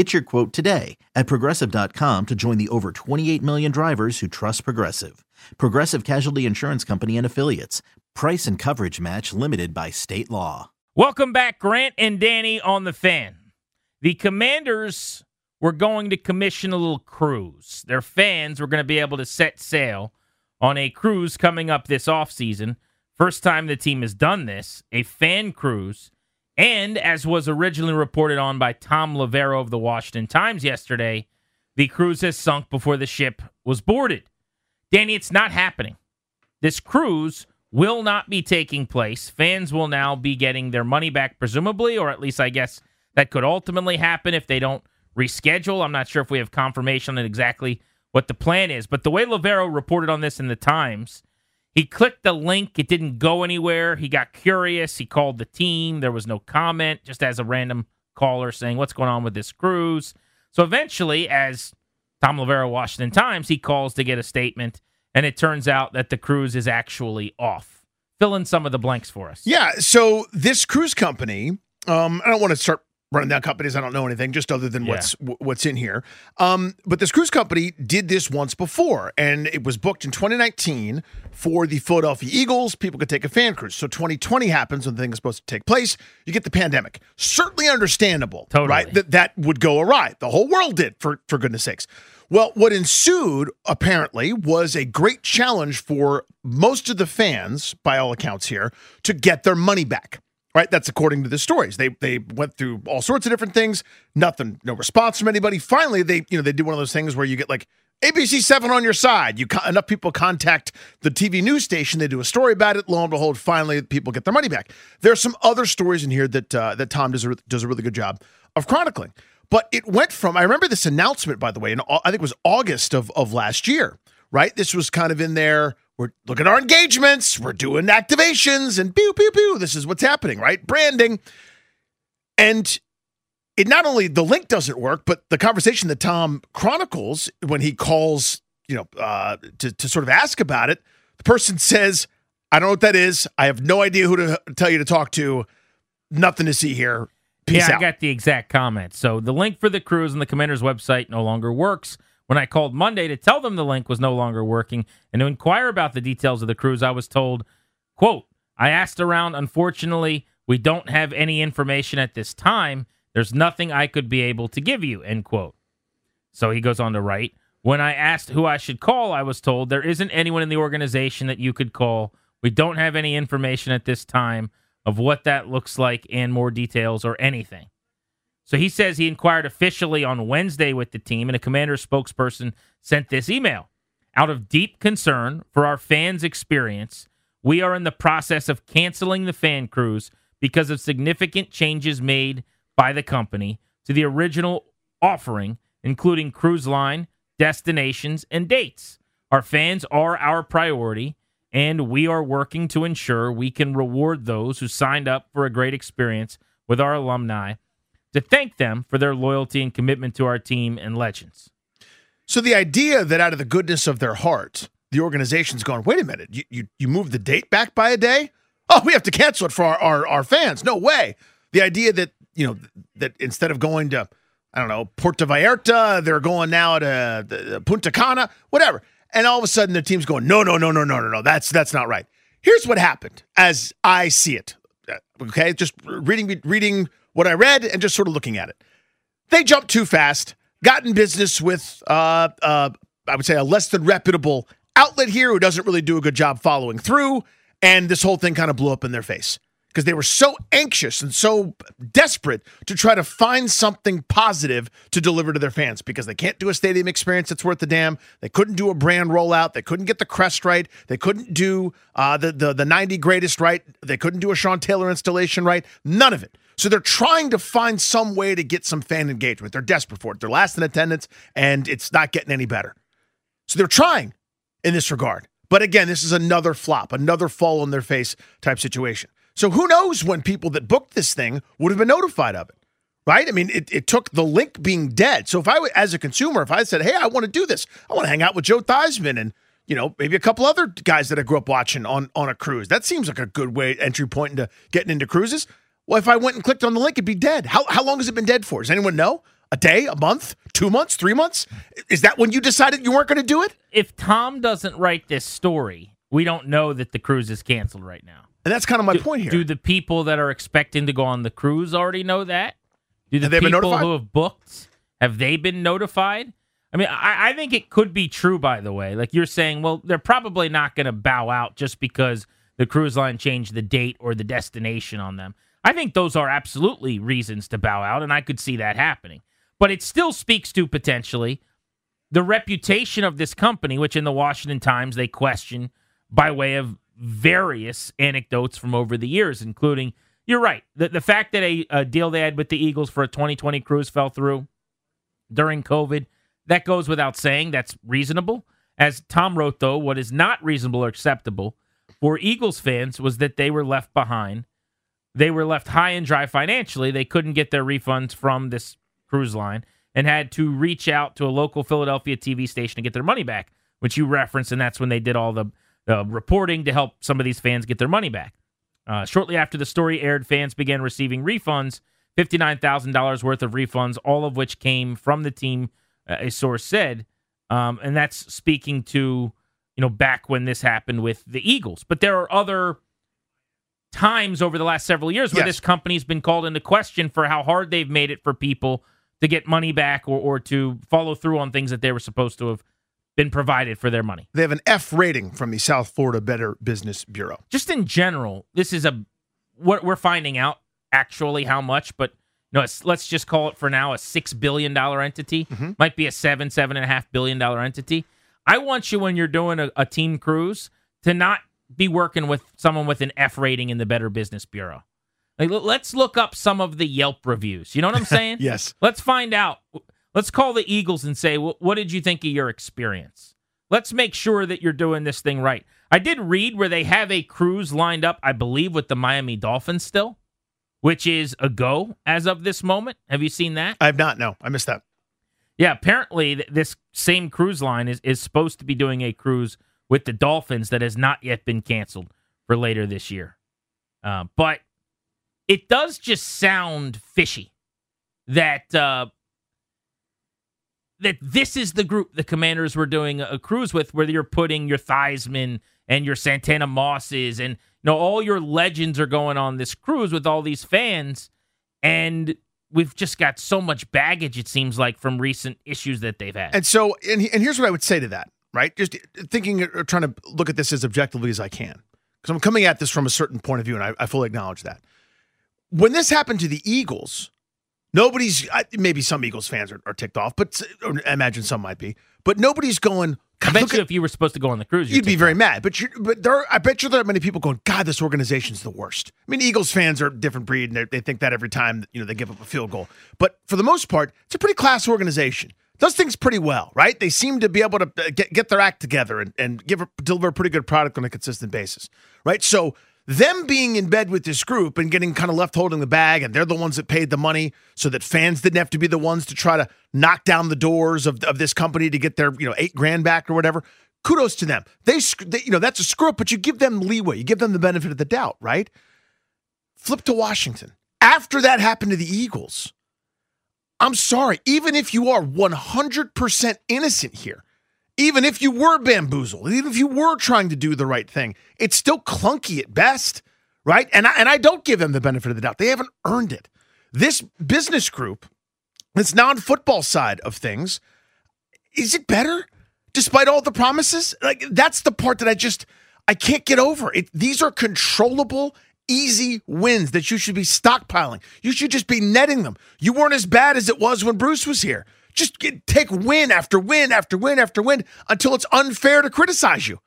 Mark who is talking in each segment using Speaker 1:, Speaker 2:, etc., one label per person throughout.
Speaker 1: Get your quote today at progressive.com to join the over 28 million drivers who trust Progressive. Progressive Casualty Insurance Company and Affiliates. Price and coverage match limited by state law.
Speaker 2: Welcome back, Grant and Danny on the fan. The Commanders were going to commission a little cruise. Their fans were going to be able to set sail on a cruise coming up this offseason. First time the team has done this, a fan cruise and as was originally reported on by Thom Loverro of the Washington Times yesterday, the cruise has sunk before the ship was boarded. Danny, it's not happening. This cruise will not be taking place. Fans will now be getting their money back, presumably, or at least I guess that could ultimately happen if they don't reschedule. I'm not sure if we have confirmation on exactly what the plan is, but the way Loverro reported on this in the Times he clicked the link. It didn't go anywhere. He got curious. He called the team. There was no comment, just as a random caller saying, What's going on with this cruise? So eventually, as Thom Loverro, Washington Times, he calls to get a statement. And it turns out that the cruise is actually off. Fill in some of the blanks for us.
Speaker 3: Yeah. So this cruise company, um, I don't want to start running down companies I don't know anything just other than yeah. what's what's in here. Um, but this cruise company did this once before, and it was booked in 2019 for the Philadelphia Eagles. People could take a fan cruise. So 2020 happens when the thing is supposed to take place. You get the pandemic. Certainly understandable,
Speaker 2: totally.
Speaker 3: right? That that would go awry. The whole world did, for for goodness sakes. Well, what ensued apparently was a great challenge for most of the fans, by all accounts here, to get their money back right? That's according to the stories. They they went through all sorts of different things. Nothing, no response from anybody. Finally, they you know they did one of those things where you get like ABC Seven on your side. You enough people contact the TV news station. They do a story about it. Lo and behold, finally people get their money back. There are some other stories in here that uh, that Thom does a, does a really good job of chronicling. But it went from I remember this announcement by the way, and I think it was August of of last year. Right, this was kind of in there we're looking at our engagements, we're doing activations, and pew, pew, pew. This is what's happening, right? Branding. And it not only the link doesn't work, but the conversation that Thom chronicles when he calls, you know, uh, to, to sort of ask about it, the person says, I don't know what that is. I have no idea who to tell you to talk to. Nothing to see here. Peace
Speaker 2: yeah,
Speaker 3: out.
Speaker 2: I got the exact comment. So the link for the cruise on the commander's website no longer works. When I called Monday to tell them the link was no longer working and to inquire about the details of the cruise, I was told, quote, I asked around. Unfortunately, we don't have any information at this time. There's nothing I could be able to give you, end quote. So he goes on to write, when I asked who I should call, I was told there isn't anyone in the organization that you could call. We don't have any information at this time of what that looks like and more details or anything. So he says he inquired officially on Wednesday with the team, and a commander spokesperson sent this email. Out of deep concern for our fans' experience, we are in the process of canceling the fan cruise because of significant changes made by the company to the original offering, including cruise line, destinations, and dates. Our fans are our priority, and we are working to ensure we can reward those who signed up for a great experience with our alumni to thank them for their loyalty and commitment to our team and legends.
Speaker 3: So the idea that out of the goodness of their heart, the organization's going, wait a minute, you you, you moved the date back by a day? Oh, we have to cancel it for our, our, our fans. No way. The idea that, you know, that instead of going to, I don't know, Puerto Vallarta, they're going now to Punta Cana, whatever. And all of a sudden the team's going, no, no, no, no, no, no, no. That's that's not right. Here's what happened as I see it. Okay, just reading reading what I read and just sort of looking at it. They jumped too fast, got in business with, uh, uh, I would say, a less than reputable outlet here who doesn't really do a good job following through. And this whole thing kind of blew up in their face because they were so anxious and so desperate to try to find something positive to deliver to their fans because they can't do a stadium experience that's worth the damn. They couldn't do a brand rollout. They couldn't get the crest right. They couldn't do uh, the, the the 90 greatest right. They couldn't do a Sean Taylor installation right. None of it. So they're trying to find some way to get some fan engagement. They're desperate for it. They're last in attendance, and it's not getting any better. So they're trying in this regard. But again, this is another flop, another fall on their face type situation. So who knows when people that booked this thing would have been notified of it, right? I mean, it, it took the link being dead. So if I, as a consumer, if I said, hey, I want to do this, I want to hang out with Joe Theismann and you know, maybe a couple other guys that I grew up watching on on a cruise. That seems like a good way entry point into getting into cruises. Well, if I went and clicked on the link, it'd be dead. How how long has it been dead for? Does anyone know? A day, a month, two months, three months? Is that when you decided you weren't going to do it?
Speaker 2: If Thom doesn't write this story, we don't know that the cruise is canceled right now.
Speaker 3: And that's kind of my
Speaker 2: do,
Speaker 3: point here.
Speaker 2: Do the people that are expecting to go on the cruise already know that? Do the
Speaker 3: Have they
Speaker 2: people who have booked have they been notified? I mean, I, I think it could be true. By the way, like you're saying, well, they're probably not going to bow out just because the cruise line changed the date or the destination on them. I think those are absolutely reasons to bow out, and I could see that happening. But it still speaks to potentially the reputation of this company, which in the Washington Times they question by way of various anecdotes from over the years, including you're right. The, the fact that a, a deal they had with the Eagles for a 2020 cruise fell through during COVID, that goes without saying. That's reasonable. As Thom wrote, though, what is not reasonable or acceptable for Eagles fans was that they were left behind. They were left high and dry financially. They couldn't get their refunds from this cruise line and had to reach out to a local Philadelphia TV station to get their money back, which you referenced, and that's when they did all the, the reporting to help some of these fans get their money back. Uh, shortly after the story aired, fans began receiving refunds, $59,000 worth of refunds, all of which came from the team, uh, a source said. Um, and that's speaking to, you know, back when this happened with the Eagles. But there are other times over the last several years where
Speaker 3: Yes.
Speaker 2: this company's been called into question for how hard they've made it for people to get money back or, or to follow through on things that they were supposed to have been provided for their money.
Speaker 3: They have an F rating from the South Florida Better Business Bureau.
Speaker 2: just in general, this is a what we're finding out actually how much, but no, let's just call it for now a six billion dollar entity. Mm-hmm. Might be a seven, seven and a half billion dollar entity. I want you when you're doing a, a team cruise to not be working with someone with an F rating in the Better Business Bureau. Like, let's look up some of the Yelp reviews. You know what I'm saying?
Speaker 3: Yes.
Speaker 2: Let's find out. Let's call the Eagles and say, "Wh- what did you think of your experience? Let's make sure that you're doing this thing right. I did read where they have a cruise lined up, I believe, with the Miami Dolphins still, which is a go as of this moment. Have you seen that?
Speaker 3: I have not. No, I missed that.
Speaker 2: Yeah, apparently th- this same cruise line is, is supposed to be doing a cruise with the Dolphins that has not yet been canceled for later this year. Uh, but it does just sound fishy that uh, that this is the group the Commanders were doing a, cruise with, where you're putting your Theismann and your Santana Mosses and you know all your legends are going on this cruise with all these fans, and we've just got so much baggage. It seems like from recent issues that they've had.
Speaker 3: And so, and, and here's what I would say to that, right? Just thinking uh, or trying to look at this as objectively as I can, because I'm coming at this from a certain point of view, and I, I fully acknowledge that. When this happened to the Eagles, nobody's I- maybe some Eagles fans are, are ticked off, but or I imagine some might be, but nobody's going.
Speaker 2: I bet you
Speaker 3: at-"
Speaker 2: if you were supposed to go on the cruise, you'd,
Speaker 3: be very
Speaker 2: that.
Speaker 3: mad, but but there, are, I bet you there are many people going, God, this organization's the worst. I mean, Eagles fans are a different breed, and they- they think that every time you know they give up a field goal. But for the most part, it's a pretty class organization. Does things pretty well, right? They seem to be able to uh, get get their act together and and give a, deliver a pretty good product on a consistent basis, right? So them being in bed with this group and getting kind of left holding the bag, and they're the ones that paid the money, so that fans didn't have to be the ones to try to knock down the doors of, of this company to get their you know eight grand back or whatever. Kudos to them. They, they you know that's a screw up, but you give them leeway, you give them the benefit of the doubt, right? Flip to Washington after that happened to the Eagles. I'm sorry, even if you are 100% innocent here, even if you were bamboozled, even if you were trying to do the right thing, it's still clunky at best, right? And I, and I don't give them the benefit of the doubt. They haven't earned it. This business group, this non-football side of things, is it better despite all the promises? Like that's the part that I just I can't get over it. These are controllable, easy wins that you should be stockpiling. You should just be netting them. You weren't as bad as it was when Bruce was here. Just get, take win after win after win after win until it's unfair to criticize you.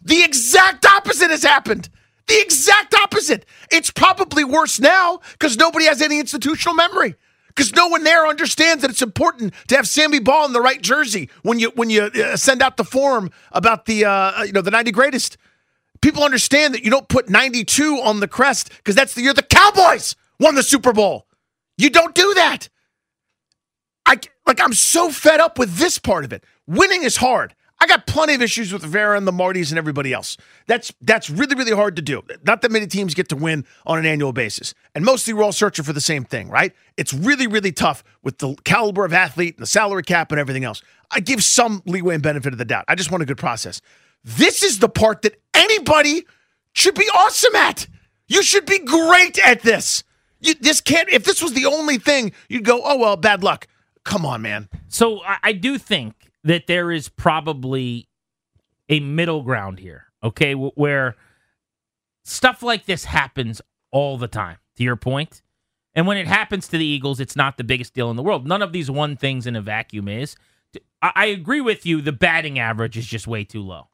Speaker 3: The exact opposite has happened. The exact opposite. It's probably worse now because nobody has any institutional memory. Because no one there understands that it's important to have Sammy Baugh in the right jersey when you when you uh, send out the form about the uh, you know the 90 greatest. People understand that you don't put 92 on the crest because that's the year the Cowboys won the Super Bowl. You don't do that. I like I'm so fed up with this part of it. Winning is hard. I got plenty of issues with Vera and the Martys and everybody else. That's that's really really hard to do. Not that many teams get to win on an annual basis, and mostly we're all searching for the same thing, right? It's really really tough with the caliber of athlete and the salary cap and everything else. I give some leeway and benefit of the doubt. I just want a good process. This is the part that anybody should be awesome at. You should be great at this. You, this can't. If this was the only thing, you'd go, oh well, bad luck. Come on, man.
Speaker 2: So I, I do think that there is probably a middle ground here, okay, where stuff like this happens all the time, to your point. And when it happens to the Eagles, it's not the biggest deal in the world. None of these one things in a vacuum is. I agree with you, the batting average is just way too low.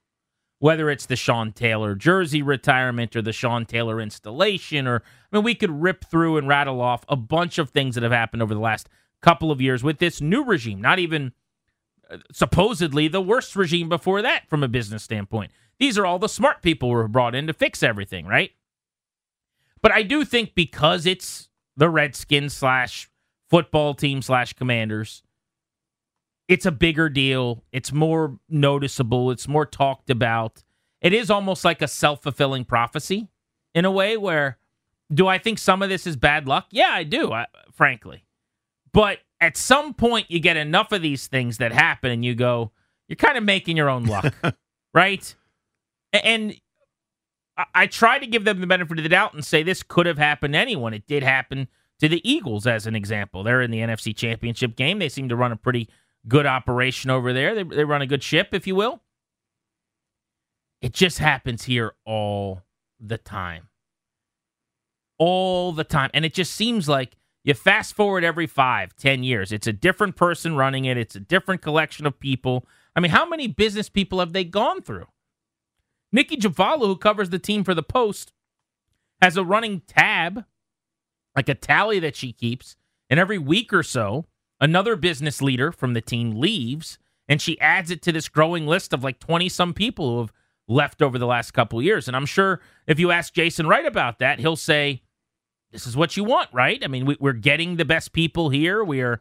Speaker 2: Whether it's the Sean Taylor jersey retirement or the Sean Taylor installation, or I mean, we could rip through and rattle off a bunch of things that have happened over the last couple of years with this new regime, not even uh, supposedly the worst regime before that from a business standpoint. These are all the smart people who were brought in to fix everything, right? But I do think because it's the Redskins slash football team slash commanders, it's a bigger deal. It's more noticeable. It's more talked about. It is almost like a self fulfilling prophecy in a way where do I think some of this is bad luck? Yeah, I do, I, frankly. But at some point you get enough of these things that happen and you go, you're kind of making your own luck, right? And I, I try to give them the benefit of the doubt and say this could have happened to anyone. It did happen to the Eagles, as an example. They're in the NFC Championship game. They seem to run a pretty good operation over there. They, they run a good ship, if you will. It just happens here all the time. All the time. And it just seems like you fast forward every five, ten years. It's a different person running it. It's a different collection of people. I mean, how many business people have they gone through? Nikki Jhabvala, who covers the team for the Post, has a running tab, like a tally that she keeps, and every week or so, another business leader from the team leaves, and she adds it to this growing list of like 20 some people who have left over the last couple years. And I'm sure if you ask Jason Wright about that, he'll say, this is what you want, right? I mean, we, are getting the best people here. We are,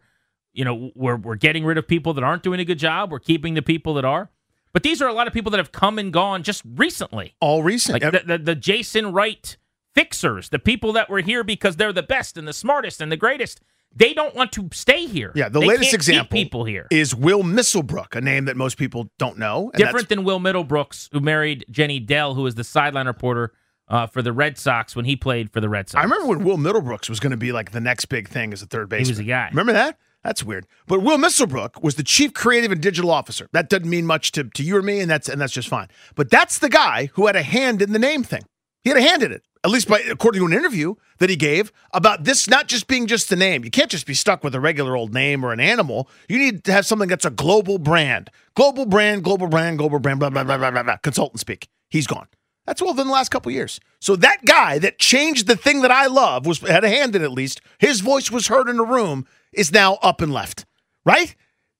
Speaker 2: you know, we're we're getting rid of people that aren't doing a good job. We're keeping the people that are. But these are a lot of people that have come and gone just recently.
Speaker 3: All recent.
Speaker 2: Like the, the, the Jason Wright fixers, the people that were here because they're the best and the smartest and the greatest. They don't want to stay here.
Speaker 3: Yeah, the
Speaker 2: they
Speaker 3: latest example
Speaker 2: people here
Speaker 3: is Will Misselbrook, a name that most people don't know.
Speaker 2: Different than Will Middlebrooks, who married Jenny Dell, who is the sideline reporter uh, for the Red Sox when he played for the Red Sox.
Speaker 3: I remember when Will Middlebrooks was going to be like the next big thing as a third baseman.
Speaker 2: He was a guy.
Speaker 3: Remember that? That's weird. But Will Misselbrook was the chief creative and digital officer. That doesn't mean much to, to you or me, and that's and that's just fine. But that's the guy who had a hand in the name thing. He had a hand in it, at least by according to an interview that he gave about this not just being just a name. You can't just be stuck with a regular old name or an animal. You need to have something that's a global brand. Global brand, global brand, global brand, blah, blah, blah, blah, blah, blah. Consultant speak. He's gone. That's well in the last couple years. So that guy that changed the thing that I love was had a hand in at least. His voice was heard in a room. Is now up and left. Right.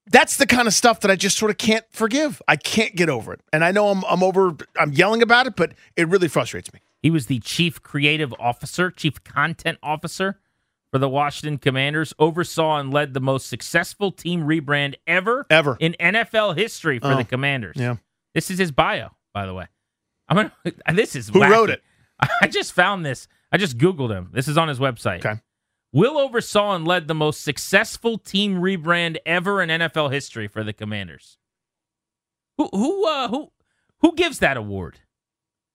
Speaker 3: That's the kind of stuff that I just sort of can't forgive. I can't get over it. And I know I'm I'm over. I'm yelling about it, but it really frustrates me.
Speaker 2: He was the chief creative officer, chief content officer for the Washington Commanders. Oversaw and led the most successful team rebrand ever
Speaker 3: ever
Speaker 2: in NFL history for
Speaker 3: Oh,
Speaker 2: the Commanders.
Speaker 3: yeah.
Speaker 2: This is his bio, by the way. I'm gonna. This is
Speaker 3: Who
Speaker 2: wacky.
Speaker 3: wrote it?
Speaker 2: I just found this. I just googled him. This is on his website.
Speaker 3: Okay.
Speaker 2: Will oversaw and led the most successful team rebrand ever in NFL history for the Commanders. Who who uh, who who gives that award?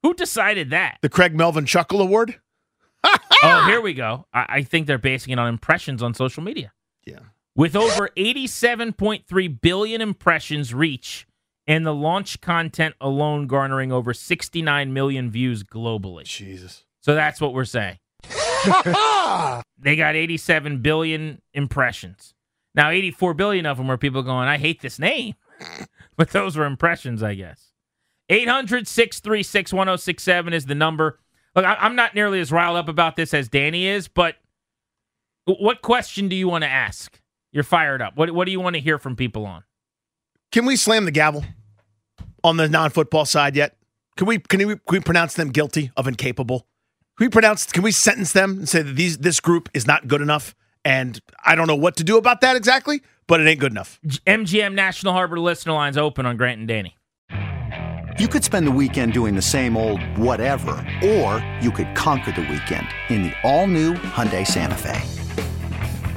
Speaker 2: Who decided that?
Speaker 3: The Craig Melvin Chuckle Award.
Speaker 2: oh, here we go. I, I think they're basing it on impressions on social media.
Speaker 3: Yeah.
Speaker 2: With over 87.3 billion impressions reach and the launch content alone garnering over 69 million views globally.
Speaker 3: Jesus.
Speaker 2: So that's what we're saying. they got 87 billion impressions. Now, 84 billion of them were people going, I hate this name. but those were impressions, I guess. 800 636 1067 is the number. Look, I- I'm not nearly as riled up about this as Danny is, but what question do you want to ask? You're fired up. What, what do you want to hear from people on?
Speaker 3: Can we slam the gavel on the non-football side yet? Can we can we, can we pronounce them guilty of incapable? Can we pronounce? Can we sentence them and say that these this group is not good enough? And I don't know what to do about that exactly, but it ain't good enough.
Speaker 2: MGM National Harbor listener lines open on Grant and Danny.
Speaker 4: You could spend the weekend doing the same old whatever, or you could conquer the weekend in the all-new Hyundai Santa Fe.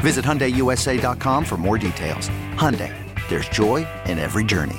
Speaker 4: Visit HyundaiUSA.com for more details. Hyundai, there's joy in every journey.